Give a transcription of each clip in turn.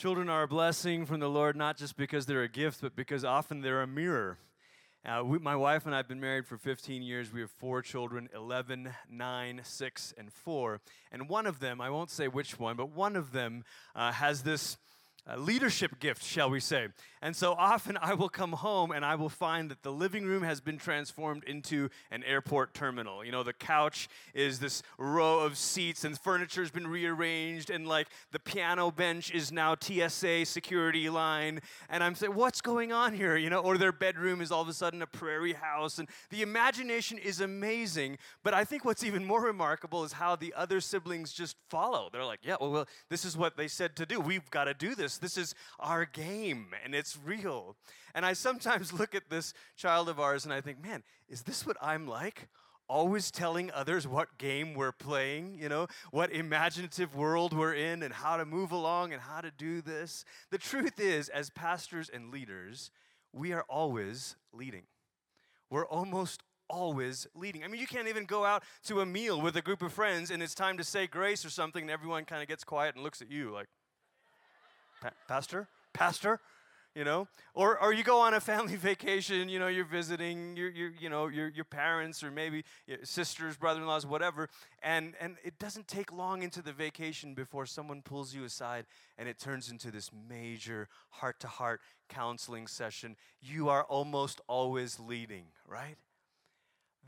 Children are a blessing from the Lord, not just because they're a gift, but because often they're a mirror. Uh, we, my wife and I have been married for 15 years. We have four children 11, 9, 6, and 4. And one of them, I won't say which one, but one of them uh, has this a leadership gift, shall we say. And so often I will come home and I will find that the living room has been transformed into an airport terminal. You know, the couch is this row of seats and furniture has been rearranged, and like the piano bench is now TSA security line. And I'm saying, what's going on here? You know, or their bedroom is all of a sudden a prairie house. And the imagination is amazing. But I think what's even more remarkable is how the other siblings just follow. They're like, yeah, well, well this is what they said to do. We've got to do this this. Is our game and it's real. And I sometimes look at this child of ours and I think, man, is this what I'm like? Always telling others what game we're playing, you know, what imaginative world we're in and how to move along and how to do this. The truth is, as pastors and leaders, we are always leading. We're almost always leading. I mean, you can't even go out to a meal with a group of friends and it's time to say grace or something, and everyone kind of gets quiet and looks at you like, pa- pastor, pastor, you know, or or you go on a family vacation, you know, you're visiting your, your you know your your parents or maybe sisters, brother-in-laws, whatever, and and it doesn't take long into the vacation before someone pulls you aside and it turns into this major heart-to-heart counseling session. You are almost always leading, right?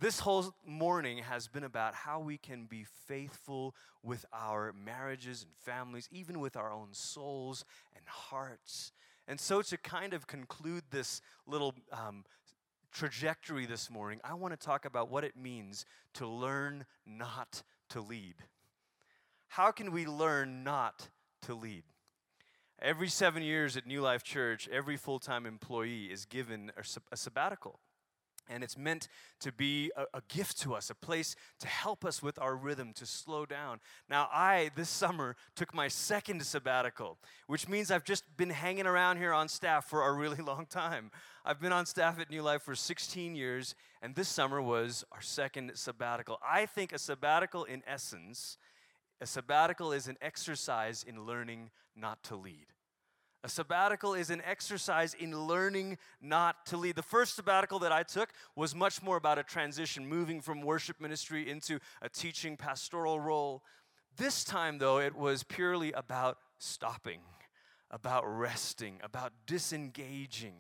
This whole morning has been about how we can be faithful with our marriages and families, even with our own souls and hearts. And so, to kind of conclude this little um, trajectory this morning, I want to talk about what it means to learn not to lead. How can we learn not to lead? Every seven years at New Life Church, every full time employee is given a sabbatical. And it's meant to be a, a, gift to us, a place to help us with our rhythm, to slow down. Now, I, this summer, took my second sabbatical, which means I've just been hanging around here on staff for a really long time. I've been on staff at New Life for 16 years, and this summer was our second sabbatical. I think a sabbatical, in essence, a sabbatical is an exercise in learning not to lead. A sabbatical is an exercise in learning not to lead. The first sabbatical that I took was much more about a transition, moving from worship ministry into a teaching pastoral role. This time, though, it was purely about stopping, about resting, about disengaging.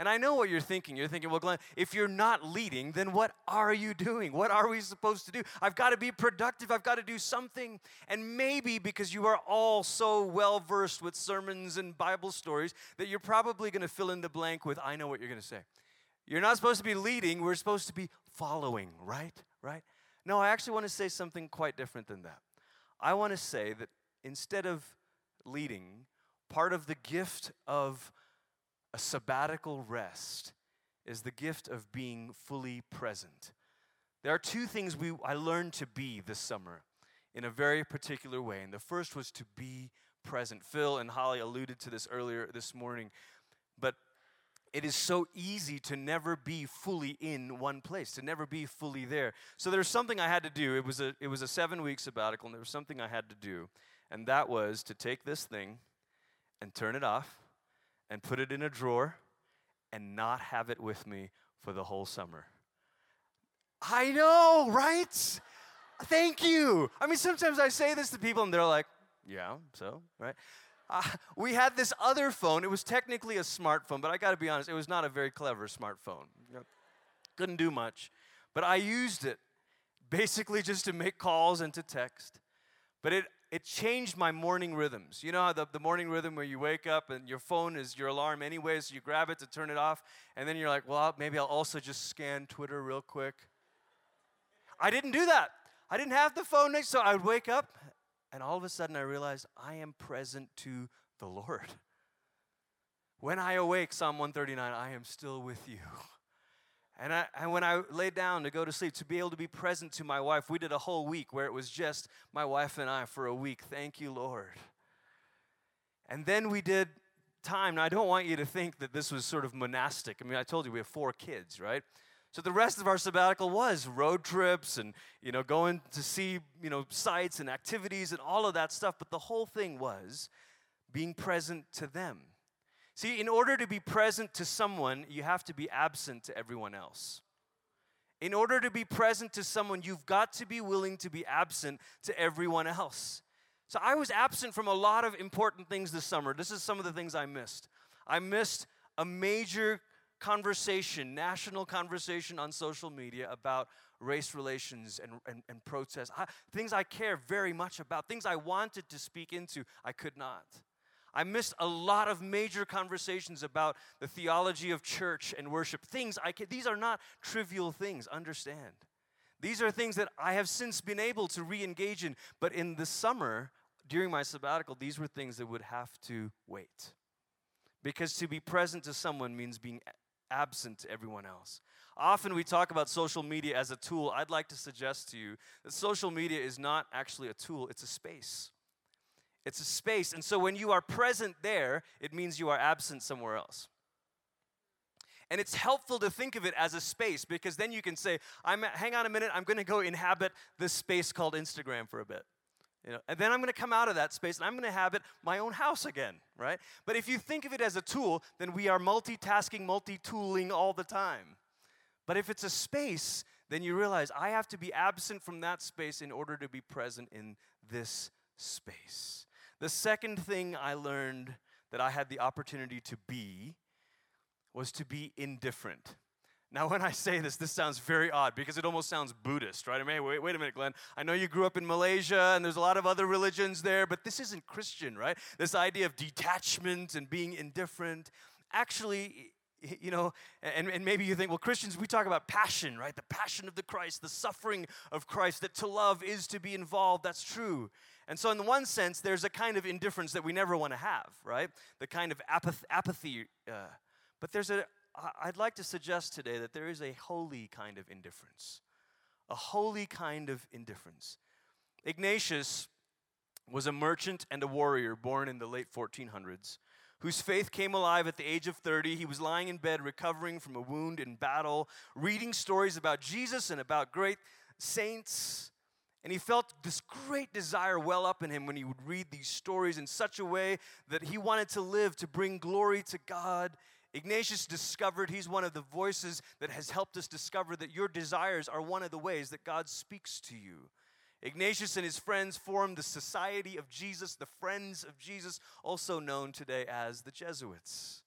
And I know what you're thinking. You're thinking, well, Glenn, if you're not leading, then what are you doing? What are we supposed to do? I've got to be productive. I've got to do something. And maybe because you are all so well versed with sermons and Bible stories that you're probably going to fill in the blank with, I know what you're going to say. You're not supposed to be leading, we're supposed to be following, right? Right? No, I actually want to say something quite different than that. I want to say that instead of leading, part of the gift of a sabbatical rest is the gift of being fully present. There are two things we, I learned to be this summer in a very particular way. And the first was to be present. Phil and Holly alluded to this earlier this morning, but it is so easy to never be fully in one place, to never be fully there. So there's something I had to do. It was a, it was a seven week sabbatical, and there was something I had to do, and that was to take this thing and turn it off and put it in a drawer and not have it with me for the whole summer. I know, right? Thank you. I mean, sometimes I say this to people and they're like, yeah, so, right? Uh, we had this other phone. It was technically a smartphone, but I got to be honest, it was not a very clever smartphone. Know, couldn't do much. But I used it basically just to make calls and to text. But it it changed my morning rhythms. You know the, the morning rhythm where you wake up and your phone is your alarm anyway, so you grab it to turn it off, and then you're like, well, maybe I'll also just scan Twitter real quick. I didn't do that. I didn't have the phone next, so I would wake up, and all of a sudden I realized I am present to the Lord. When I awake, Psalm 139, I am still with you. And, I, and when I laid down to go to sleep, to be able to be present to my wife, we did a whole week where it was just my wife and I for a week. Thank you, Lord. And then we did time. Now, I don't want you to think that this was sort of monastic. I mean, I told you we have four kids, right? So the rest of our sabbatical was road trips and, you know, going to see, you know, sites and activities and all of that stuff. But the whole thing was being present to them. See, in order to be present to someone, you have to be absent to everyone else. In order to be present to someone, you've got to be willing to be absent to everyone else. So I was absent from a lot of important things this summer. This is some of the things I missed. I missed a major conversation, national conversation on social media about race relations and, and, and protests. I, things I care very much about, things I wanted to speak into, I could not. I missed a lot of major conversations about the theology of church and worship. Things I can, these are not trivial things, understand. These are things that I have since been able to re engage in, but in the summer, during my sabbatical, these were things that would have to wait. Because to be present to someone means being absent to everyone else. Often we talk about social media as a tool. I'd like to suggest to you that social media is not actually a tool, it's a space. It's a space. And so when you are present there, it means you are absent somewhere else. And it's helpful to think of it as a space because then you can say, I'm, hang on a minute, I'm going to go inhabit this space called Instagram for a bit. You know, and then I'm going to come out of that space and I'm going to inhabit my own house again, right? But if you think of it as a tool, then we are multitasking, multi-tooling all the time. But if it's a space, then you realize I have to be absent from that space in order to be present in this space. The second thing I learned that I had the opportunity to be was to be indifferent. Now, when I say this, this sounds very odd because it almost sounds Buddhist, right? I mean, wait, wait a minute, Glenn. I know you grew up in Malaysia and there's a lot of other religions there, but this isn't Christian, right? This idea of detachment and being indifferent. Actually, you know, and, and maybe you think, well, Christians, we talk about passion, right? The passion of the Christ, the suffering of Christ, that to love is to be involved. That's true. And so, in the one sense, there's a kind of indifference that we never want to have, right? The kind of apath- apathy. Uh, but there's a, I'd like to suggest today that there is a holy kind of indifference. A holy kind of indifference. Ignatius was a merchant and a warrior born in the late 1400s whose faith came alive at the age of 30. He was lying in bed, recovering from a wound in battle, reading stories about Jesus and about great saints. And he felt this great desire well up in him when he would read these stories in such a way that he wanted to live to bring glory to God. Ignatius discovered he's one of the voices that has helped us discover that your desires are one of the ways that God speaks to you. Ignatius and his friends formed the Society of Jesus, the Friends of Jesus, also known today as the Jesuits.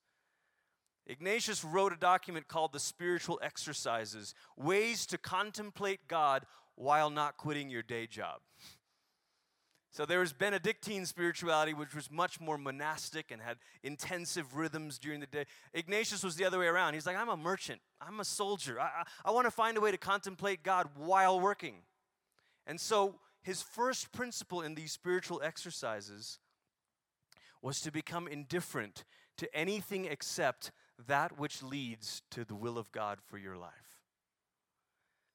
Ignatius wrote a document called the Spiritual Exercises Ways to Contemplate God While Not Quitting Your Day Job. So there was Benedictine spirituality, which was much more monastic and had intensive rhythms during the day. Ignatius was the other way around. He's like, I'm a merchant, I'm a soldier. I, I, I want to find a way to contemplate God while working. And so his first principle in these spiritual exercises was to become indifferent to anything except that which leads to the will of God for your life.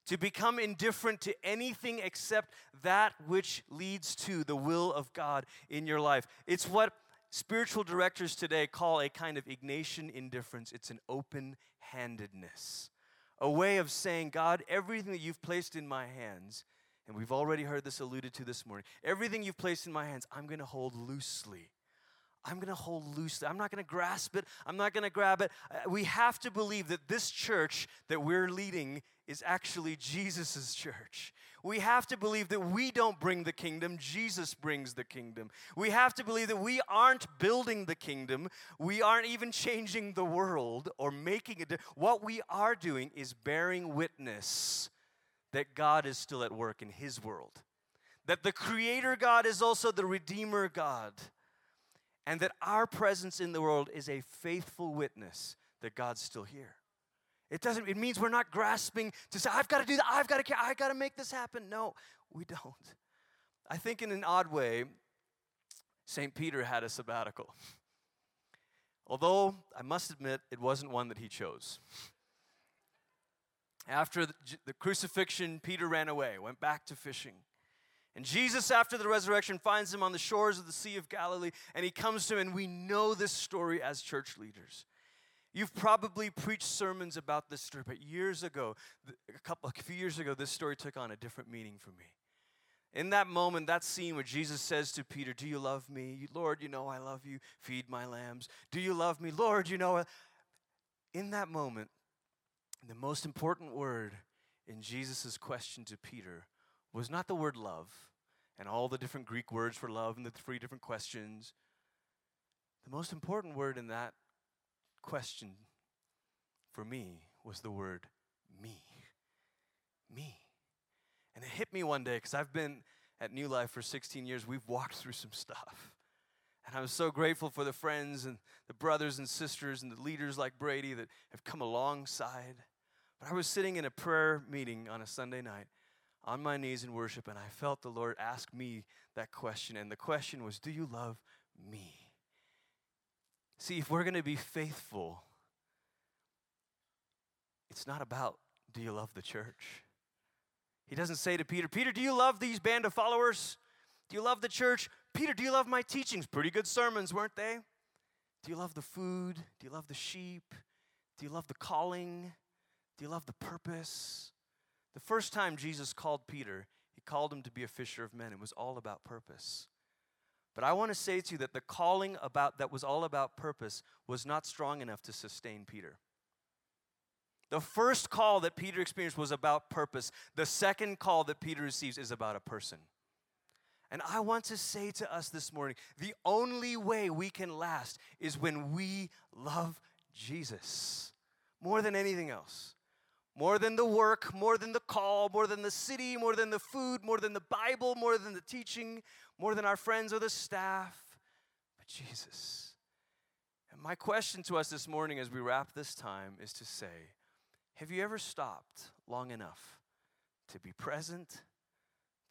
To become indifferent to anything except that which leads to the will of God in your life. It's what spiritual directors today call a kind of Ignatian indifference. It's an open handedness, a way of saying, God, everything that you've placed in my hands and we've already heard this alluded to this morning. Everything you've placed in my hands, I'm going to hold loosely. I'm going to hold loosely. I'm not going to grasp it. I'm not going to grab it. Uh, we have to believe that this church that we're leading is actually Jesus' church. We have to believe that we don't bring the kingdom, Jesus brings the kingdom. We have to believe that we aren't building the kingdom, we aren't even changing the world or making it. What we are doing is bearing witness that God is still at work in His world, that the Creator God is also the Redeemer God, and that our presence in the world is a faithful witness that God's still here. It doesn't, it means we're not grasping to say, I've got to do that, I've got to, I've got to make this happen. No, we don't. I think in an odd way, St. Peter had a sabbatical. Although I must admit, it wasn't one that he chose. After the, crucifixion, Peter ran away, went back to fishing. And Jesus, after the resurrection, finds him on the shores of the Sea of Galilee, and he comes to him, and we know this story as church leaders. You've probably preached sermons about this story, but years ago, a couple, a few years ago, this story took on a different meaning for me. In that moment, that scene where Jesus says to Peter, Do you love me? Lord, you know I love you. Feed my lambs. Do you love me? Lord, you know. In that moment, the most important word in Jesus' question to Peter was not the word love and all the different Greek words for love and the three different questions. The most important word in that question for me was the word me. Me. And it hit me one day because I've been at New Life for 16 years. We've walked through some stuff. And I'm so grateful for the friends and the brothers and sisters and the leaders like Brady that have come alongside. But I was sitting in a prayer meeting on a Sunday night on my knees in worship, and I felt the Lord ask me that question. And the question was, Do you love me? See, if we're going to be faithful, it's not about do you love the church? He doesn't say to Peter, Peter, do you love these band of followers? Do you love the church? Peter, do you love my teachings? Pretty good sermons, weren't they? Do you love the food? Do you love the sheep? Do you love the calling? Do you love the purpose? The first time Jesus called Peter, he called him to be a fisher of men. It was all about purpose. But I want to say to you that the calling about that was all about purpose was not strong enough to sustain Peter. The first call that Peter experienced was about purpose. The second call that Peter receives is about a person. And I want to say to us this morning the only way we can last is when we love Jesus more than anything else. More than the work, more than the call, more than the city, more than the food, more than the Bible, more than the teaching, more than our friends or the staff, but Jesus. And my question to us this morning as we wrap this time is to say, have you ever stopped long enough to be present,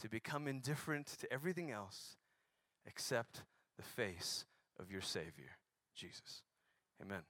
to become indifferent to everything else except the face of your Savior, Jesus? Amen.